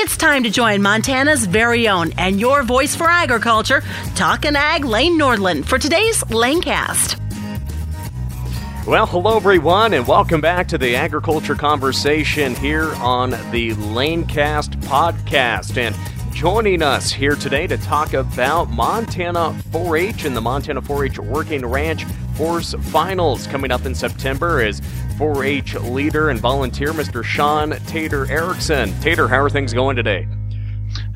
It's time to join Montana's very own and your voice for agriculture, Talkin' Ag Lane Nordlund, for today's Lanecast. Well, hello everyone, and welcome back to the agriculture conversation here on the Lanecast podcast. And joining us here today to talk about Montana 4 H and the Montana 4 H Working Ranch Horse Finals coming up in September is 4 H leader and volunteer Mr. Shawn Tater Erickson. Tater, how are things going today?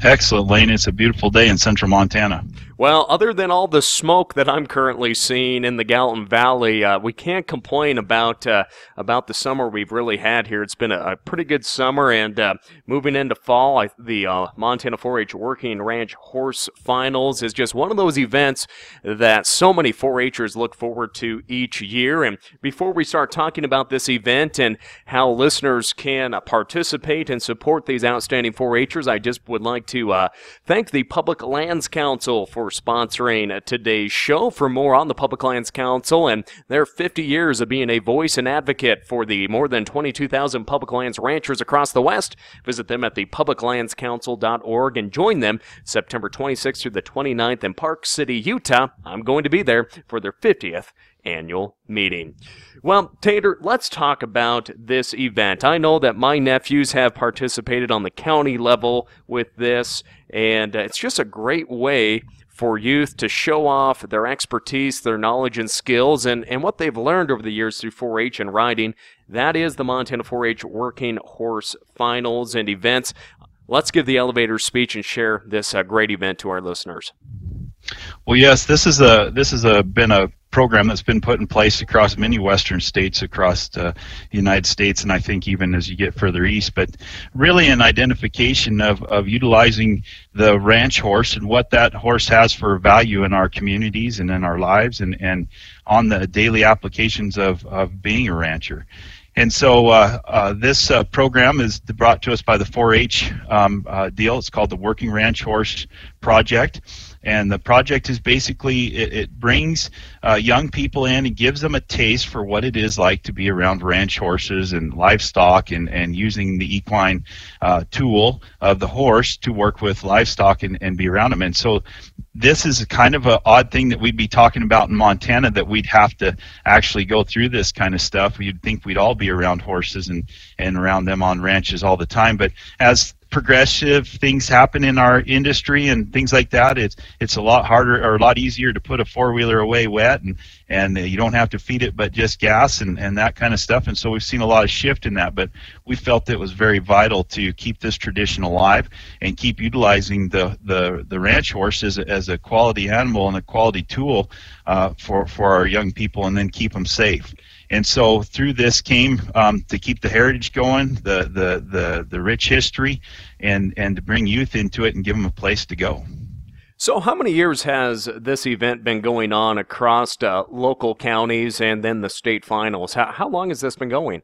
Excellent, Lane. It's a beautiful day in central Montana. Well, other than all the smoke that I'm currently seeing in the Gallatin Valley, uh, we can't complain about uh, about the summer we've really had here. It's been a, a pretty good summer, and uh, moving into fall, I, the uh, Montana 4-H Working Ranch Horse Finals is just one of those events that so many 4-Hers look forward to each year. And before we start talking about this event and how listeners can participate and support these outstanding 4-Hers, I just would like to uh, thank the Public Lands Council for sponsoring today's show. For more on the Public Lands Council and their 50 years of being a voice and advocate for the more than 22,000 public lands ranchers across the West, visit them at the publiclandscouncil.org and join them September 26th through the 29th in Park City, Utah. I'm going to be there for their 50th annual meeting. Well, Tater, let's talk about this event. I know that my nephews have participated on the county level with this, and it's just a great way for youth to show off their expertise, their knowledge and skills, and, and what they've learned over the years through 4 H and riding. That is the Montana 4 H Working Horse Finals and events. Let's give the elevator speech and share this uh, great event to our listeners. Well, yes, this is a this has a, been a program that's been put in place across many western states across the United States, and I think even as you get further east. But really, an identification of, of utilizing the ranch horse and what that horse has for value in our communities and in our lives, and, and on the daily applications of, of being a rancher. And so uh, uh, this uh, program is brought to us by the 4-H um, uh, deal. It's called the Working Ranch Horse Project and the project is basically it, it brings uh, young people in and gives them a taste for what it is like to be around ranch horses and livestock and, and using the equine uh, tool of the horse to work with livestock and, and be around them and so this is kind of an odd thing that we'd be talking about in Montana that we'd have to actually go through this kind of stuff. You'd think we'd all be around horses and, and around them on ranches all the time. But as progressive things happen in our industry and things like that, it's it's a lot harder or a lot easier to put a four wheeler away wet and and uh, you don't have to feed it but just gas and and that kind of stuff. And so we've seen a lot of shift in that, but we felt it was very vital to keep this tradition alive and keep utilizing the the the ranch horse as a, as a quality animal and a quality tool uh, for for our young people, and then keep them safe. And so through this came um, to keep the heritage going, the, the, the, the rich history, and, and to bring youth into it and give them a place to go. So, how many years has this event been going on across uh, local counties and then the state finals? How, how long has this been going?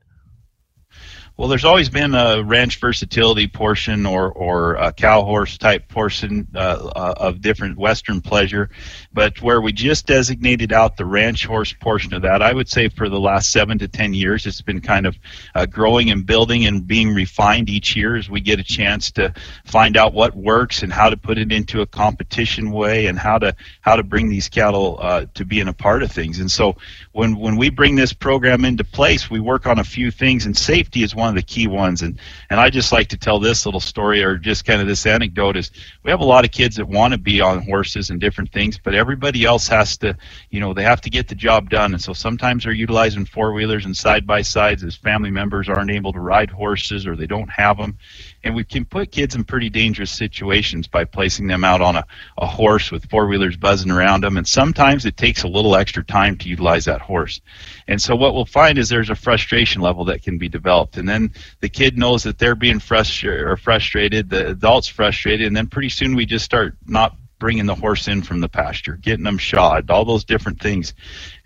Well, there's always been a ranch versatility portion or, or a cow horse type portion uh, uh, of different Western pleasure, but where we just designated out the ranch horse portion of that, I would say for the last seven to ten years, it's been kind of uh, growing and building and being refined each year as we get a chance to find out what works and how to put it into a competition way and how to how to bring these cattle uh, to being a part of things. And so when when we bring this program into place, we work on a few things, and safety is one one of the key ones. And and I just like to tell this little story or just kind of this anecdote is we have a lot of kids that want to be on horses and different things, but everybody else has to, you know, they have to get the job done. And so sometimes they're utilizing four wheelers and side by sides as family members aren't able to ride horses or they don't have them and we can put kids in pretty dangerous situations by placing them out on a, a horse with four wheelers buzzing around them. And sometimes it takes a little extra time to utilize that horse. And so what we'll find is there's a frustration level that can be developed. And then the kid knows that they're being frustrated or frustrated the adult's frustrated and then pretty soon we just start not bringing the horse in from the pasture, getting them shod, all those different things.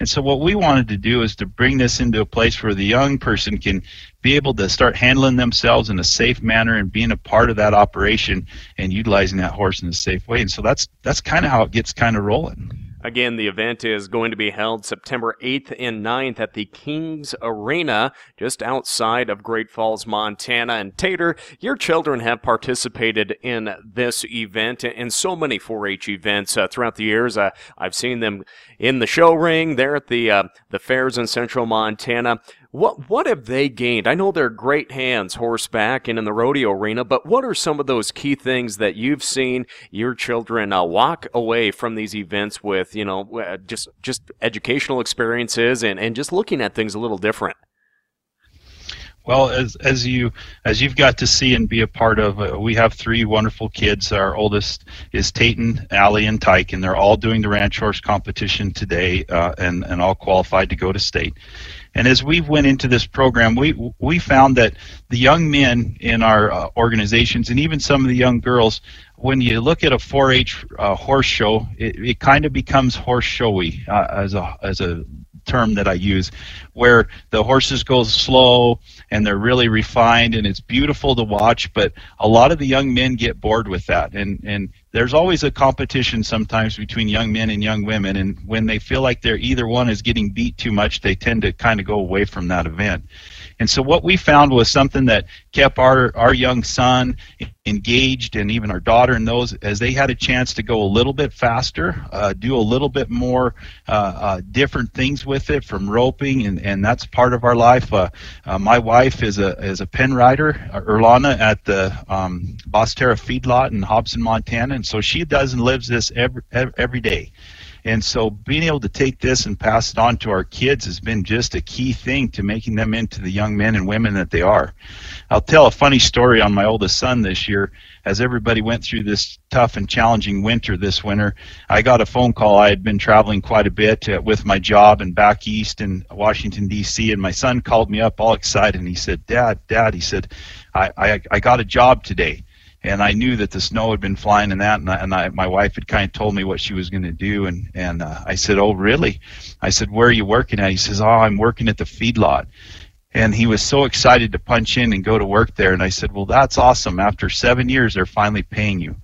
And so what we wanted to do is to bring this into a place where the young person can be able to start handling themselves in a safe manner and being a part of that operation and utilizing that horse in a safe way. And so that's that's kind of how it gets kind of rolling. Again, the event is going to be held September 8th and 9th at the Kings Arena, just outside of Great Falls, Montana. And Tater, your children have participated in this event and so many 4 H events uh, throughout the years. Uh, I've seen them in the show ring, there at the, uh, the fairs in central Montana. What what have they gained? I know they're great hands horseback and in the rodeo arena, but what are some of those key things that you've seen your children uh, walk away from these events with? You know, uh, just just educational experiences and and just looking at things a little different. Well, as as you as you've got to see and be a part of, uh, we have three wonderful kids. Our oldest is Tayton, Allie, and Tyke, and they're all doing the ranch horse competition today, uh, and and all qualified to go to state. And as we went into this program, we we found that the young men in our uh, organizations and even some of the young girls, when you look at a 4-H uh, horse show, it, it kind of becomes horse showy uh, as a as a term that I use, where the horses go slow and they're really refined and it's beautiful to watch. But a lot of the young men get bored with that, and and there's always a competition sometimes between young men and young women, and when they feel like they're either one is getting beat too much, they tend to kind of go away from that event. And so what we found was something that kept our, our young son engaged and even our daughter and those as they had a chance to go a little bit faster, uh, do a little bit more uh, uh, different things with it from roping and, and that's part of our life. Uh, uh, my wife is a is a pen rider, Erlana, at the um, Bostera feedlot in Hobson, Montana, and so she does and lives this every every day. And so being able to take this and pass it on to our kids has been just a key thing to making them into the young men and women that they are. I'll tell a funny story on my oldest son this year. As everybody went through this tough and challenging winter this winter, I got a phone call. I had been traveling quite a bit uh, with my job and back east in Washington, D.C., and my son called me up all excited and he said, Dad, Dad, he said, I, I, I got a job today and I knew that the snow had been flying and that, and, I, and I, my wife had kind of told me what she was going to do, and and uh, I said, "Oh, really?" I said, "Where are you working at?" He says, "Oh, I'm working at the feedlot." And he was so excited to punch in and go to work there, and I said, "Well, that's awesome. After seven years, they're finally paying you."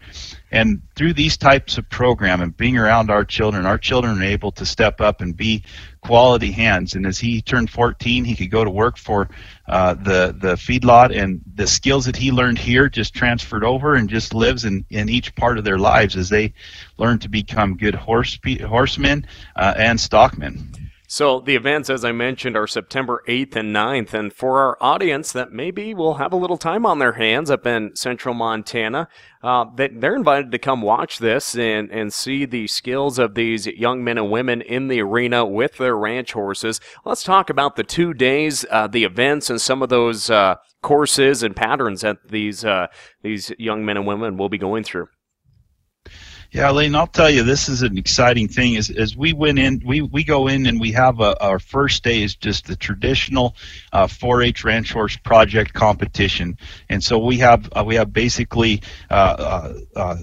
And through these types of program and being around our children, our children are able to step up and be quality hands. And as he turned 14, he could go to work for uh, the the feedlot, and the skills that he learned here just transferred over and just lives in, in each part of their lives as they learn to become good horse horsemen uh, and stockmen. So the events, as I mentioned, are September 8th and 9th. And for our audience that maybe will have a little time on their hands up in central Montana, uh, that they're invited to come watch this and, and see the skills of these young men and women in the arena with their ranch horses. Let's talk about the two days, uh, the events, and some of those uh, courses and patterns that these uh, these young men and women will be going through. Yeah, Lane, I'll tell you, this is an exciting thing. As, as we went in, we, we go in and we have a, our first day is just the traditional uh, 4-H ranch horse project competition, and so we have uh, we have basically. Uh, uh, uh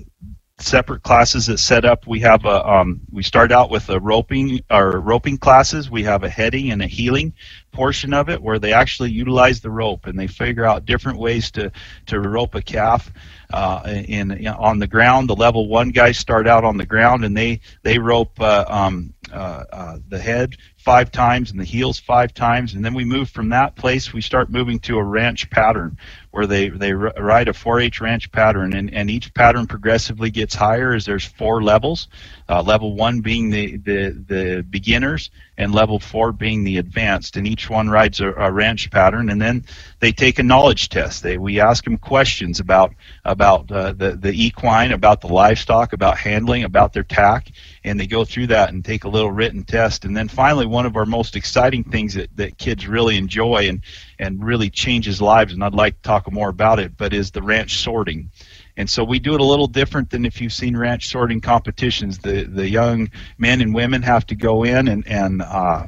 separate classes that set up. We have a um, we start out with a roping or roping classes. We have a heading and a heeling portion of it where they actually utilize the rope and they figure out different ways to to rope a calf uh, in, in on the ground. The level one guys start out on the ground and they they rope uh, um, uh, uh the head five times and the heels five times, and then we move from that place. We start moving to a ranch pattern where they they ride a 4-H ranch pattern, and, and each pattern progressively gets higher as there's four levels. Uh, level one being the, the the beginners, and level four being the advanced, and each one rides a, a ranch pattern, and then they take a knowledge test. They we ask them questions about about uh, the the equine, about the livestock, about handling, about their tack, and they go through that and take a little written test. And then finally, one of our most exciting things that, that kids really enjoy and, and really changes lives, and I'd like to talk more about it, but is the ranch sorting. And so we do it a little different than if you've seen ranch sorting competitions. The the young men and women have to go in and and uh,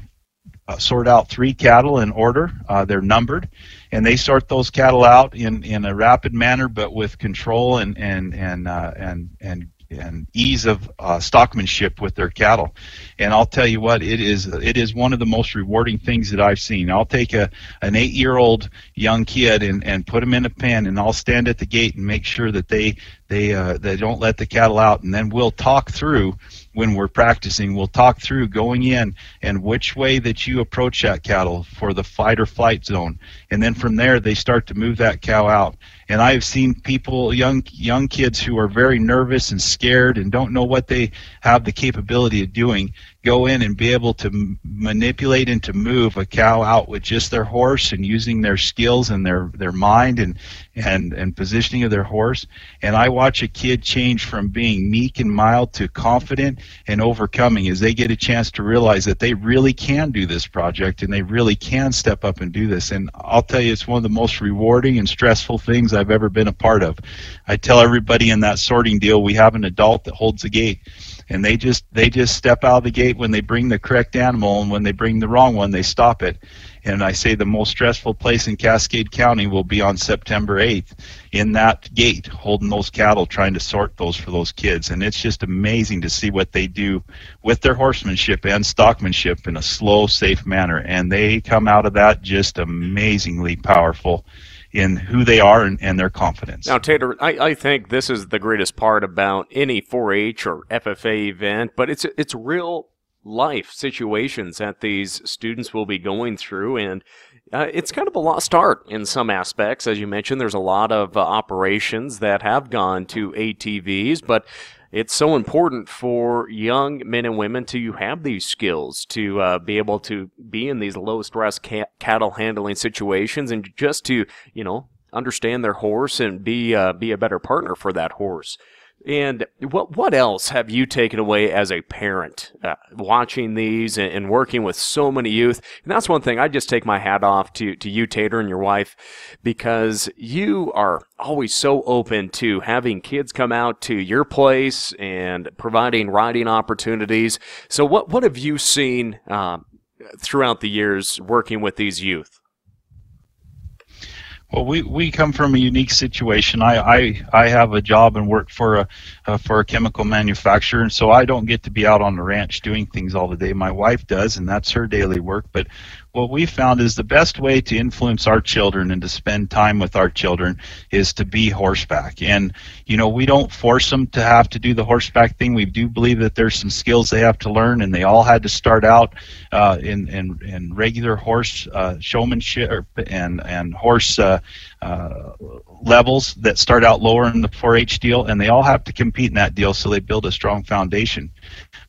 uh, sort out three cattle in order. Uh, they're numbered, and they sort those cattle out in, in a rapid manner, but with control and and and uh, and and and ease of uh, stockmanship with their cattle. And I'll tell you what, it is it is one of the most rewarding things that I've seen. I'll take a an eight year old young kid and, and put him in a pen, and I'll stand at the gate and make sure that they they uh, they don't let the cattle out, and then we'll talk through when we're practicing. We'll talk through going in and which way that you approach that cattle for the fight or flight zone, and then from there they start to move that cow out. And I've seen people, young young kids who are very nervous and scared and don't know what they have the capability of doing, go in and be able to manipulate and to move a cow out with just their horse and using their skills and their their mind and and and positioning of their horse. And I watch a kid change from being meek and mild to confident and overcoming as they get a chance to realize that they really can do this project and they really can step up and do this. And I'll tell you, it's one of the most rewarding and stressful things I've ever been a part of. I tell everybody in that sorting deal, we have an adult that holds the gate and they just they just step out of the gate when they bring the correct animal and when they bring the wrong one they stop it. And i say the most stressful place in cascade county will be on september 8th in that gate holding those cattle trying to sort those for those kids. And it's just amazing to see what they do with their horsemanship and stockmanship in a slow safe manner. And they come out of that just amazingly powerful in who they are and, and their confidence. Now, Tater, I, I think this is the greatest part about any 4-H or FFA event, but it's it's real life situations that these students will be going through and uh, it's kind of a lost art in some aspects as you mentioned there's a lot of uh, operations that have gone to atvs but it's so important for young men and women to have these skills to uh, be able to be in these low stress ca- cattle handling situations and just to you know understand their horse and be uh, be a better partner for that horse and what what else have you taken away as a parent uh, watching these and, and, working with so many youth? And that's one thing I just take my hat off to to you, Tater, and your wife, because you are always so open to having kids come out to your place and providing riding opportunities. So what what have you seen uh, throughout the years working with these youth? Well, we, we come from a unique situation. I, I, I have a job and work for a uh, for a chemical manufacturer, and so I don't get to be out on the ranch doing things all the day. My wife does, and that's her daily work. But what we found is the best way to influence our children and to spend time with our children is to be horseback. And, you know, we don't force them to have to do the horseback thing. We do believe that there's some skills they have to learn, and they all had to start out uh, in, in, in regular horse uh, showmanship and, and horse uh, uh, levels that start out lower in the 4-H deal, and they all have to compete in that deal so they build a strong foundation.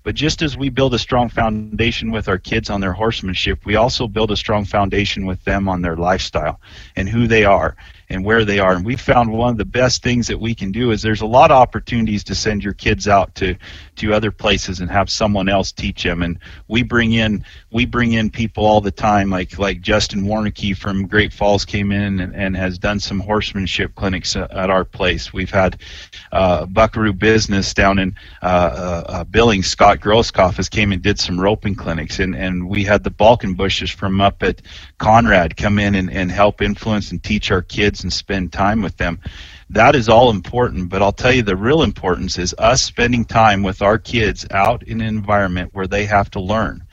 But just as we build a strong foundation with our kids on their horsemanship, we also build a strong foundation with them on their lifestyle and who they are and where they are. And we found one of the best things that we can do is there's a lot of opportunities to send your kids out to to other places and have someone else teach them. And we bring in we bring in people all the time, like like Justin Warnke from Great Falls came in and, and has done some horsemanship clinics at our place. We've had uh, Buckaroo Business down in uh, uh, uh Billings. Scott Grosskopf has came and did some roping clinics, and and we had the Balkan Bushes from up at Conrad come in and, and help influence and teach our kids and spend time with them. That is all important, but I'll tell you the real importance is us spending time with our kids out in an environment where they have to learn.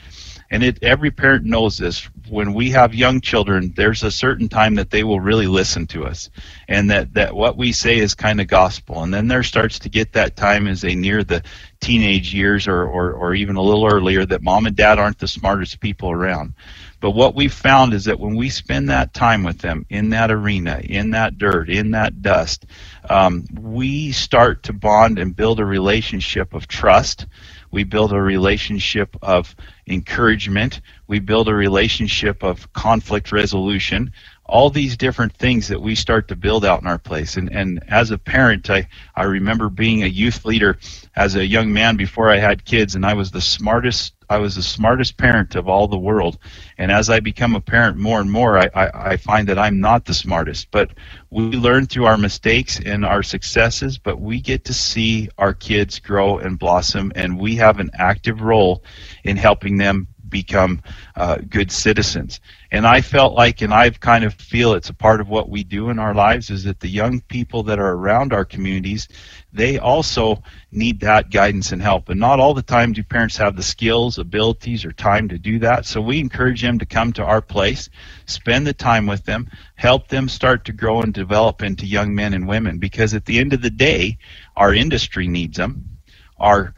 And it, every parent knows this. When we have young children, there's a certain time that they will really listen to us, and that, that what we say is kind of gospel. And then there starts to get that time as they near the teenage years or, or, or even a little earlier that mom and dad aren't the smartest people around. But what we've found is that when we spend that time with them in that arena, in that dirt, in that dust, um, we start to bond and build a relationship of trust. We build a relationship of encouragement. We build a relationship of conflict resolution all these different things that we start to build out in our place. And, and as a parent, I, I remember being a youth leader as a young man before I had kids, and I was the smartest. I was the smartest parent of all the world. And as I become a parent more and more, I, I, I find that I'm not the smartest. But we learn through our mistakes and our successes, but we get to see our kids grow and blossom, and we have an active role in helping them become uh, good citizens. And I felt like, and I kind of feel it's a part of what we do in our lives, is that the young people that are around our communities, they also need that guidance and help. And not all the time do parents have the skills, abilities, or time to do that. So we encourage them to come to our place, spend the time with them, help them start to grow and develop into young men and women. Because at the end of the day, our industry needs them, our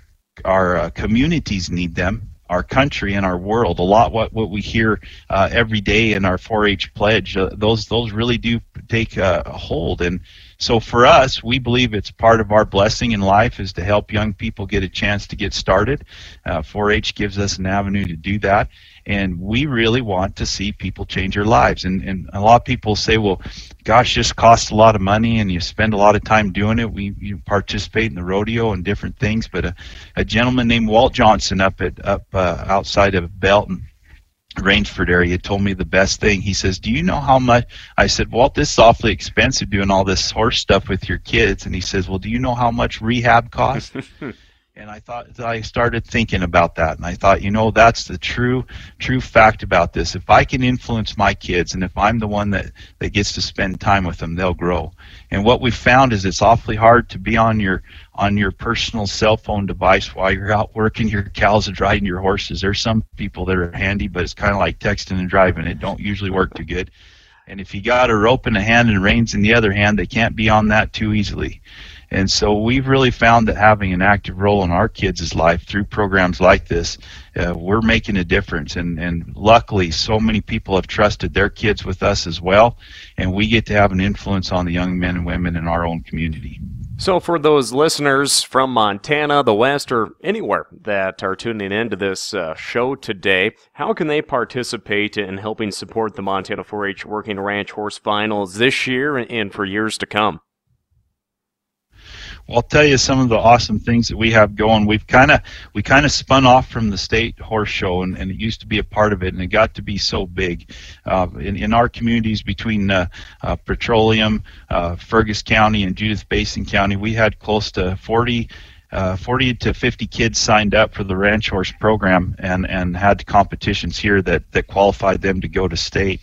our uh, communities need them, our country and our world. A lot what what we hear uh, every day in our 4-H pledge. Uh, those those really do take uh, a hold. And so for us, we believe it's part of our blessing in life is to help young people get a chance to get started. 4-H uh, gives us an avenue to do that and we really want to see people change their lives. And, and a lot of people say, well, gosh, this costs a lot of money and you spend a lot of time doing it. We you participate in the rodeo and different things. But a, a gentleman named Walt Johnson up at up uh, outside of Belton. Raynesford area told me the best thing. He says, "Do you know how much?" I said, "Walt, this is awfully expensive doing all this horse stuff with your kids." And he says, "Well, do you know how much rehab costs?" and I thought I started thinking about that, and I thought, you know, that's the true true fact about this. If I can influence my kids, and if I'm the one that that gets to spend time with them, they'll grow. And what we found is it's awfully hard to be on your on your personal cell phone device while you're out working your cows and riding your horses. There's some people that are handy, but it's kind of like texting and driving. It don't usually work too good. And if you got a rope in a hand and reins in the other hand, they can't be on that too easily. And so we've really found that having an active role in our kids' life through programs like this, uh, we're making a difference. And, and luckily, so many people have trusted their kids with us as well, and we get to have an influence on the young men and women in our own community. So, for those listeners from Montana, the West, or anywhere that are tuning into this uh, show today, how can they participate in helping support the Montana 4 H Working Ranch Horse Finals this year and for years to come? I'll tell you some of the awesome things that we have going. We've kind of we kind of spun off from the state horse show, and, and, it used to be a part of it, and it got to be so big. Uh, in, in our communities between uh, uh, Petroleum, uh, Fergus County, and Judith Basin County, we had close to 40 uh, 40 to 50 kids signed up for the ranch horse program and, and had competitions here that, that qualified them to go to state.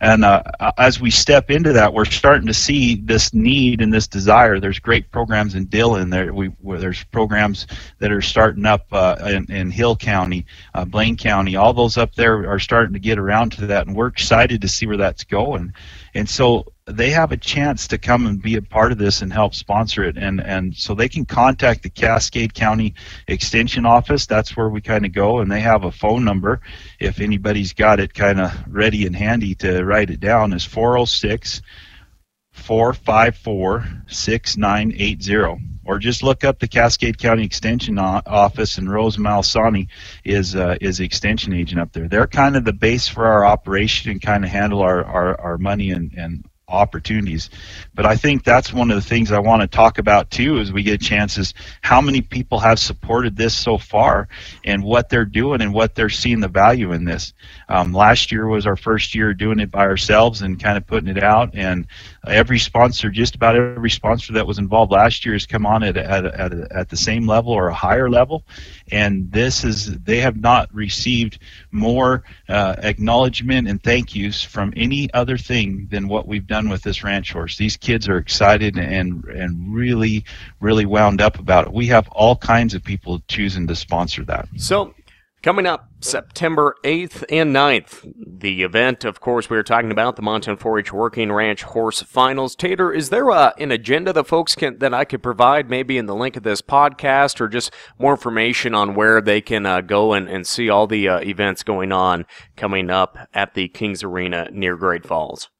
And uh, as we step into that, we're starting to see this need and this desire. There's great programs in Dillon. There, we, there's programs that are starting up uh, in, in, Hill County, uh, Blaine County. All those up there are starting to get around to that, and we're excited to see where that's going. And so they have a chance to come and be a part of this and help sponsor it. And and so they can contact the Cascade County Extension Office. That's where we kind of go and they have a phone number. If anybody's got it kind of ready and handy to write it down is 406 454 6980 or just look up the Cascade County Extension Office, and Rose Malisani is uh, is the extension agent up there. They're kind of the base for our operation and kind of handle our, our, our money and, and opportunities. But I think that's one of the things I want to talk about too as we get chances how many people have supported this so far and what they're doing and what they're seeing the value in this. Um, last year was our first year doing it by ourselves and kind of putting it out and every sponsor, just about every sponsor that was involved last year has come on at, at, at, at the same level or a higher level and this is they have not received more uh, acknowledgement and thank yous from any other thing than what we've done with this ranch horse. These kids are excited and and really really wound up about it. We have all kinds of people choosing to sponsor that. So Coming up September 8th and 9th, the event, of course, we are talking about the Montana 4-H Working Ranch Horse Finals. Tater, is there a, uh, an agenda that folks can that I could provide, maybe in the link of this podcast, or just more information on where they can uh, go and, and see all the uh, events going on coming up at the Kings Arena near Great Falls?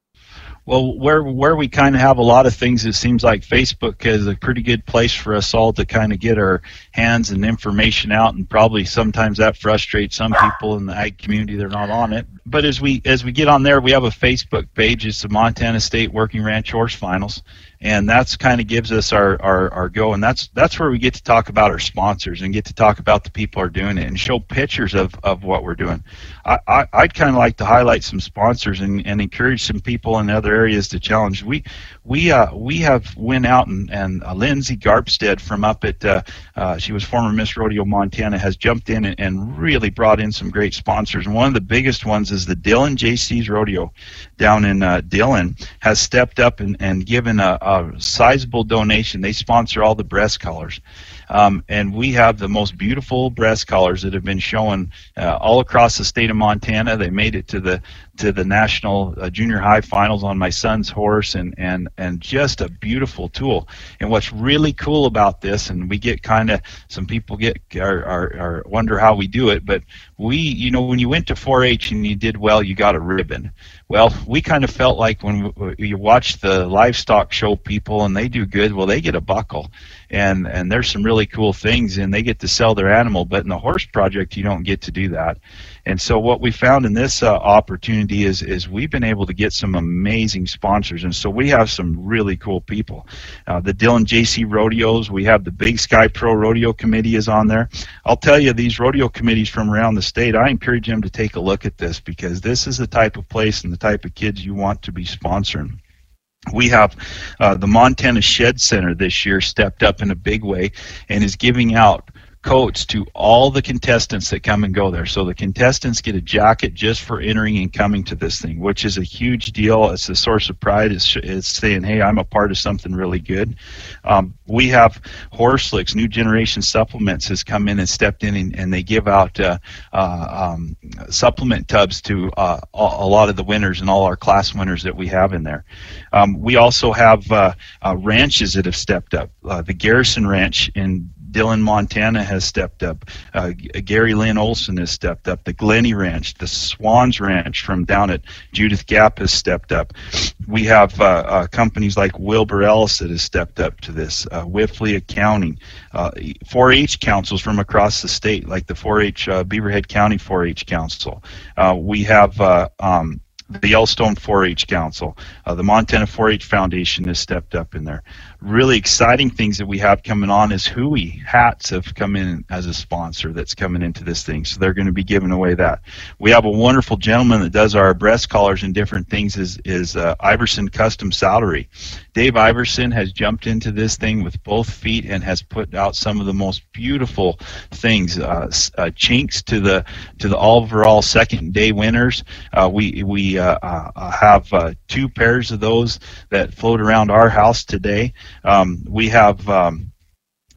Well, where where we kind of have a lot of things, it seems like Facebook is a pretty good place for us all to kind of get our hands and information out, and probably sometimes that frustrates some people in the ag community. They're not on it. But as we as we get on there, we have a Facebook page. It's the Montana State Working Ranch Horse Finals, and that's kind of gives us our, our, our go and that's that's where we get to talk about our sponsors and get to talk about the people are doing it and show pictures of, of what we're doing I, I, would kind of like to highlight some sponsors and, and encourage some people in other areas to challenge. We we uh, we have went out and and uh, Lindsay Garpstead from up at uh, uh, she was former Miss Rodeo Montana has jumped in and, and really brought in some great sponsors. And one of the biggest ones is the Dillon Jaycees Rodeo down in uh, Dillon has stepped up and, and given a, a sizable donation. They sponsor all the breast collars. Um, and we have the most beautiful breast collars that have been shown uh, all across the state of Montana. They made it to the to the national uh, junior high finals on my son's horse, and and and just a beautiful tool. And what's really cool about this, and we get kind of some people get are, are, are wonder how we do it, but we you know when you went to 4-H and you did well, you got a ribbon. Well, we kind of felt like when you watch the livestock show people and they do good, well, they get a buckle, and and there's some really cool things, and they get to sell their animal. But in the horse project, you don't get to do that. And so what we found in this uh, opportunity is is we've been able to get some amazing sponsors, and so we have some really cool people. Uh, the Dillon Jaycee Rodeos, we have the Big Sky Pro Rodeo Committee is on there. I'll tell you, these rodeo committees from around the state, I encourage them to take a look at this because this is the type of place and the type of kids you want to be sponsoring. We have uh, the Montana Shed Center this year stepped up in a big way and is giving out coats to all the contestants that come and go there. So the contestants get a jacket just for entering and coming to this thing, which is a huge deal. It's a source of pride. It's, it's saying, hey, I'm a part of something really good. Um, we have Horse New Generation Supplements has come in and stepped in and, and they give out uh, uh, um, supplement tubs to uh, a lot of the winners and all our class winners that we have in there. Um, we also have uh, uh, ranches that have stepped up. Uh, the Garrison Ranch in Dillon, Montana has stepped up. Uh, Gary Lynn Olson has stepped up. The Glenny Ranch, the Swans Ranch from down at Judith Gap has stepped up. We have uh, uh, companies like Wilbur Ellis that has stepped up to this. Uh, Whiffley Accounting, 4-H uh, councils from across the state, like the 4-H uh, Beaverhead County 4-H Council. Uh, we have um, the Yellowstone 4-H Council, uh, the Montana 4-H Foundation has stepped up in there really exciting things that we have coming on is Hooey hats have come in as a sponsor that's coming into this thing. So they're going to be giving away that. We have a wonderful gentleman that does our breast collars and different things is, is uh, Iverson Custom Saddlery. Dave Iverson has jumped into this thing with both feet and has put out some of the most beautiful things, uh, uh, chinks to the to the overall second day winners. Uh, we we uh, uh, have two pairs of those that float around our house today. Um, we have um,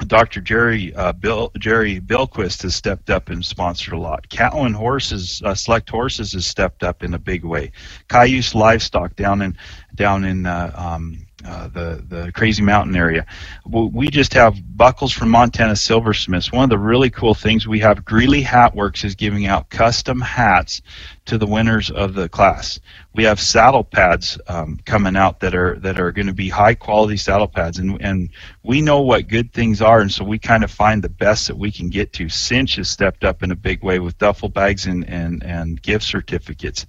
Dr. Jerry uh, Bill Jerry Bilquist has stepped up and sponsored a lot. Catlin Horses, uh, Select Horses has stepped up in a big way. Cayuse Livestock down in down in uh, um, uh, the the Crazy Mountain area. We just have buckles from Montana Silversmiths. One of the really cool things we have Greeley Hat Works is giving out custom hats to the winners of the class. We have saddle pads um, coming out that are that are going to be high quality saddle pads, and and we know what good things are, and so we kind of find the best that we can get to. Cinch has stepped up in a big way with duffel bags and and and gift certificates.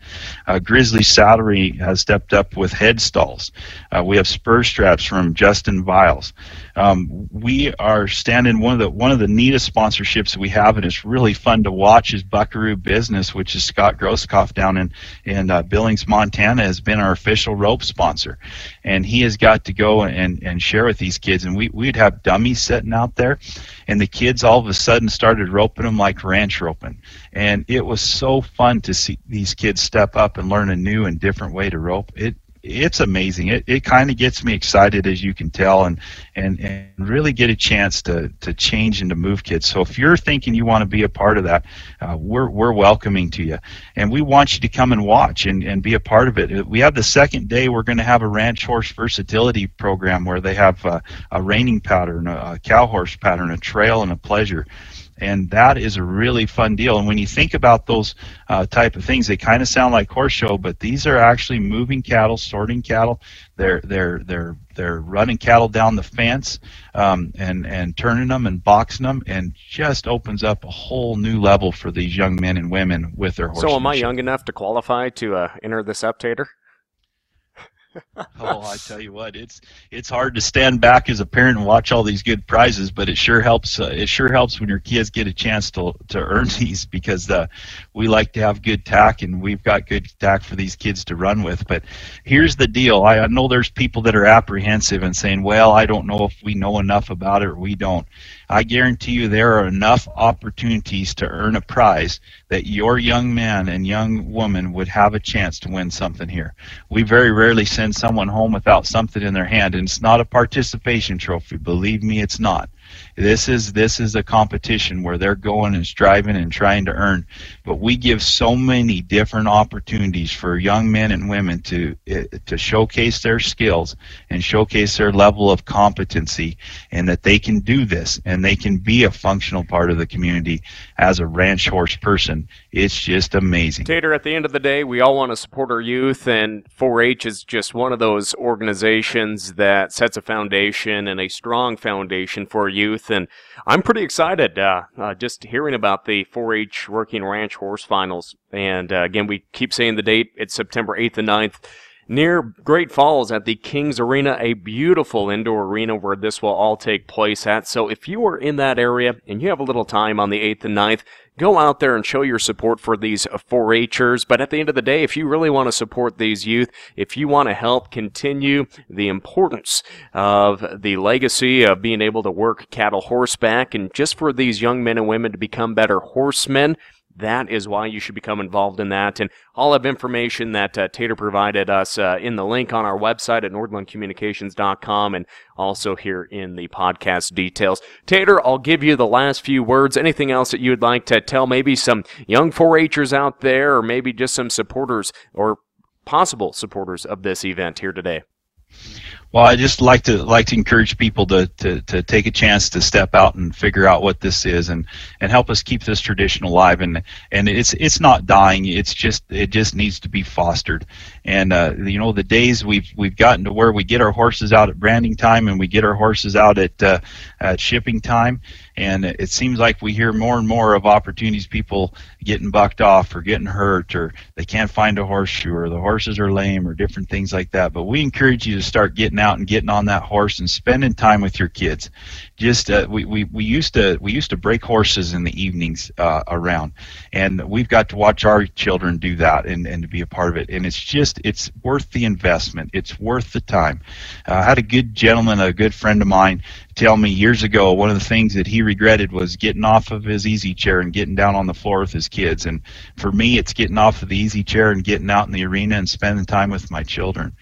Uh, Grizzly Saddlery has stepped up with head stalls. Uh, we have spur straps from Justin Viles. Um, we are standing one of the one of the neatest sponsorships we have, and it's really fun to watch. Is Buckaroo Business, which is Scott Grosskopf down in in uh, Billings, Montana, has been our official rope sponsor, and he has got to go and and share with these kids. And we we'd have dummies sitting out there, and the kids all of a sudden started roping them like ranch roping, and it was so fun to see these kids step up and learn a new and different way to rope. It it's amazing. It, it kind of gets me excited, as you can tell, and, and, and really get a chance to, to change and to move kids. So if you're thinking you want to be a part of that, uh, we're, we're welcoming to you. And we want you to come and watch and, and be a part of it. We have the second day, we're going to have a ranch horse versatility program where they have a, a reining pattern, a, a cow horse pattern, a trail, and a pleasure and that is a really fun deal. And when you think about those uh, type of things, they kind of sound like horse show, but these are actually moving cattle, sorting cattle. They're they're they're they're running cattle down the fence um, and and turning them and boxing them, and just opens up a whole new level for these young men and women with their horses. So, am I young enough to qualify to uh, enter the septator? oh, I tell you what, it's it's hard to stand back as a parent and watch all these good prizes, but it sure helps. Uh, it sure helps when your kids get a chance to to earn these because uh, we like to have good tack and we've got good tack for these kids to run with. But here's the deal: I, I know there's people that are apprehensive and saying, "Well, I don't know if we know enough about it or we don't." I guarantee you there are enough opportunities to earn a prize that your young man and young woman would have a chance to win something here. We very rarely send someone home without something in their hand, and it's not a participation trophy. Believe me, it's not. This is this is a competition where they're going and striving and trying to earn. But we give so many different opportunities for young men and women to eh, to showcase their skills and showcase their level of competency, and that they can do this and they can be a functional part of the community as a ranch horse person. It's just amazing. Tater, at the end of the day, we all want to support our youth, and 4-H is just one of those organizations that sets a foundation and a strong foundation for youth youth, and I'm pretty excited uh, uh, just hearing about the 4-H Working Ranch Horse Finals. And uh, again, we keep saying the date; it's September 8th and 9th near Great Falls at the Kings Arena, a beautiful indoor arena where this will all take place at. So if you are in that area and you have a little time on the 8th and 9th, go out there and show your support for these 4-Hers. But at the end of the day, if you really want to support these youth, if you want to help continue the importance of the legacy of being able to work cattle horseback and just for these young men and women to become better horsemen, that is why you should become involved in that. And all of information that uh, Tater provided us uh, in the link on our website at nordlundcommunications.com and also here in the podcast details. Tater, I'll give you the last few words. Anything else that you would like to tell maybe some young 4-Hers out there or maybe just some supporters or possible supporters of this event here today? Well, I just like to like to encourage people to, to, to take a chance to step out and figure out what this is and, and help us keep this tradition alive. And and it's it's not dying. It's just it just needs to be fostered. And uh, you know the days we've we've gotten to where we get our horses out at branding time and we get our horses out at uh, at shipping time. And it seems like we hear more and more of opportunities people getting bucked off or getting hurt or they can't find a horseshoe or the horses are lame or different things like that. But we encourage you to start getting out and getting on that horse and spending time with your kids. Just uh, we, we, we used to we used to break horses in the evenings uh, around. And we've got to watch our children do that and, and to be a part of it. And it's just it's worth the investment. It's worth the time. Uh, I had a good gentleman a good friend of mine tell me years ago one of the things that he regretted was getting off of his easy chair and getting down on the floor with his kids. And for me it's getting off of the easy chair and getting out in the arena and spending time with my children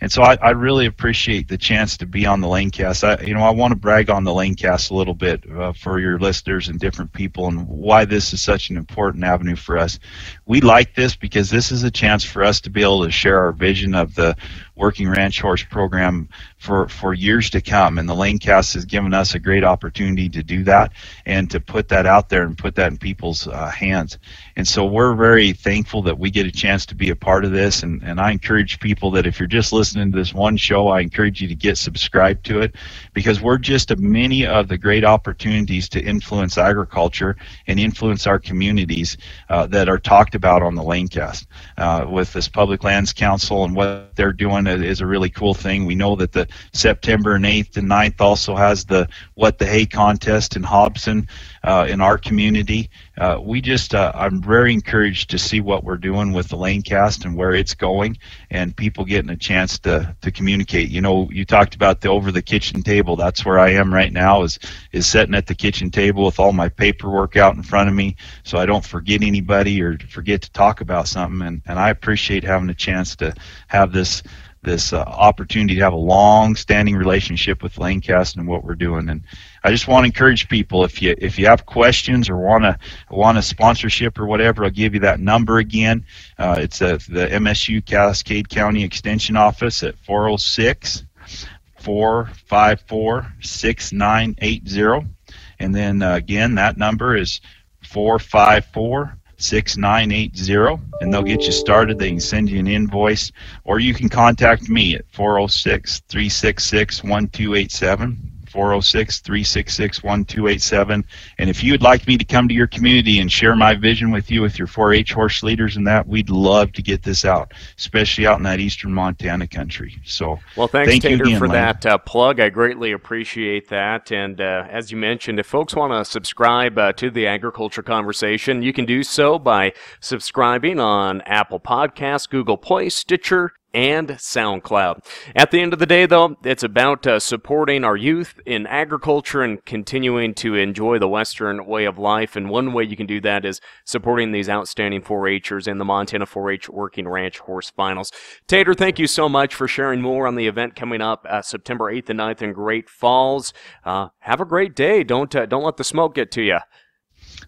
and so I, I really appreciate the chance to be on the Lanecast. I, you know, I want to brag on the Lanecast a little bit uh, for your listeners and different people, and why this is such an important avenue for us. We like this because this is a chance for us to be able to share our vision of the working ranch horse program for, for years to come. And the Lanecast has given us a great opportunity to do that and to put that out there and put that in people's uh, hands. And so we're very thankful that we get a chance to be a part of this. And, and I encourage people that if you're just listening to this one show, I encourage you to get subscribed to it because we're just a many of the great opportunities to influence agriculture and influence our communities uh, that are talked about on the Lanecast. Uh, with this Public Lands Council and what they're doing is a really cool thing. We know that the September and 8th and 9th also has the What the Hay contest in Hobson uh, in our community. Uh, we just, uh, I'm very encouraged to see what we're doing with the Lanecast and where it's going and people getting a chance to, to communicate. You know, you talked about the over the kitchen table. That's where I am right now is, is sitting at the kitchen table with all my paperwork out in front of me so I don't forget anybody or forget to talk about something. And, and I appreciate having a chance to have this this uh, opportunity to have a long-standing relationship with Lanecast and what we're doing. And I just want to encourage people if you if you have questions or want to want a sponsorship or whatever, I'll give you that number again. Uh, it's uh, the MSU Cascade County Extension Office at 406 454 6980. And then uh, again, that number is 454 6980 and they'll get you started. They can send you an invoice or you can contact me at 406 366 1287. 406 366 1287. And if you'd like me to come to your community and share my vision with you, with your 4 H horse leaders and that, we'd love to get this out, especially out in that eastern Montana country. So, well, thanks, thank Tater, again, for Lane. that uh, plug. I greatly appreciate that. And uh, as you mentioned, if folks want to subscribe uh, to the agriculture conversation, you can do so by subscribing on Apple Podcasts, Google Play, Stitcher, and SoundCloud. At the end of the day, though, it's about uh, supporting our youth in agriculture and continuing to enjoy the Western way of life. And one way you can do that is supporting these outstanding 4-Hers in the Montana 4-H Working Ranch Horse Finals. Tater, thank you so much for sharing more on the event coming up uh, September 8th and 9th in Great Falls. Uh, have a great day. Don't uh, don't let the smoke get to you.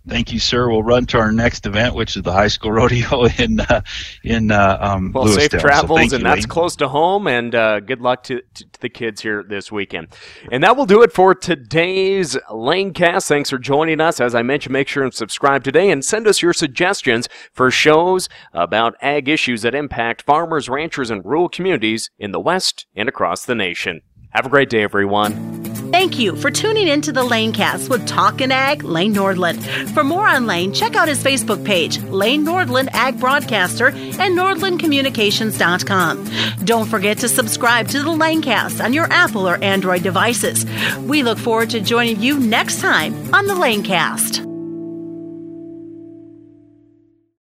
Thank you, sir. We'll run to our next event, which is the high school rodeo in uh, in uh, um, well, safe travels, so and you, that's close to home. And uh, good luck to, to, to the kids here this weekend. And that will do it for today's Lanecast. Thanks for joining us. As I mentioned, make sure and subscribe today, and send us your suggestions for shows about ag issues that impact farmers, ranchers, and rural communities in the West and across the nation. Have a great day, everyone. Thank you for tuning in to the Lanecast with Talkin' Ag Lane Nordlund. For more on Lane, check out his Facebook page, Lane Nordlund Ag Broadcaster, and NordlundCommunications.com. Don't forget to subscribe to the Lanecast on your Apple or Android devices. We look forward to joining you next time on the Lanecast.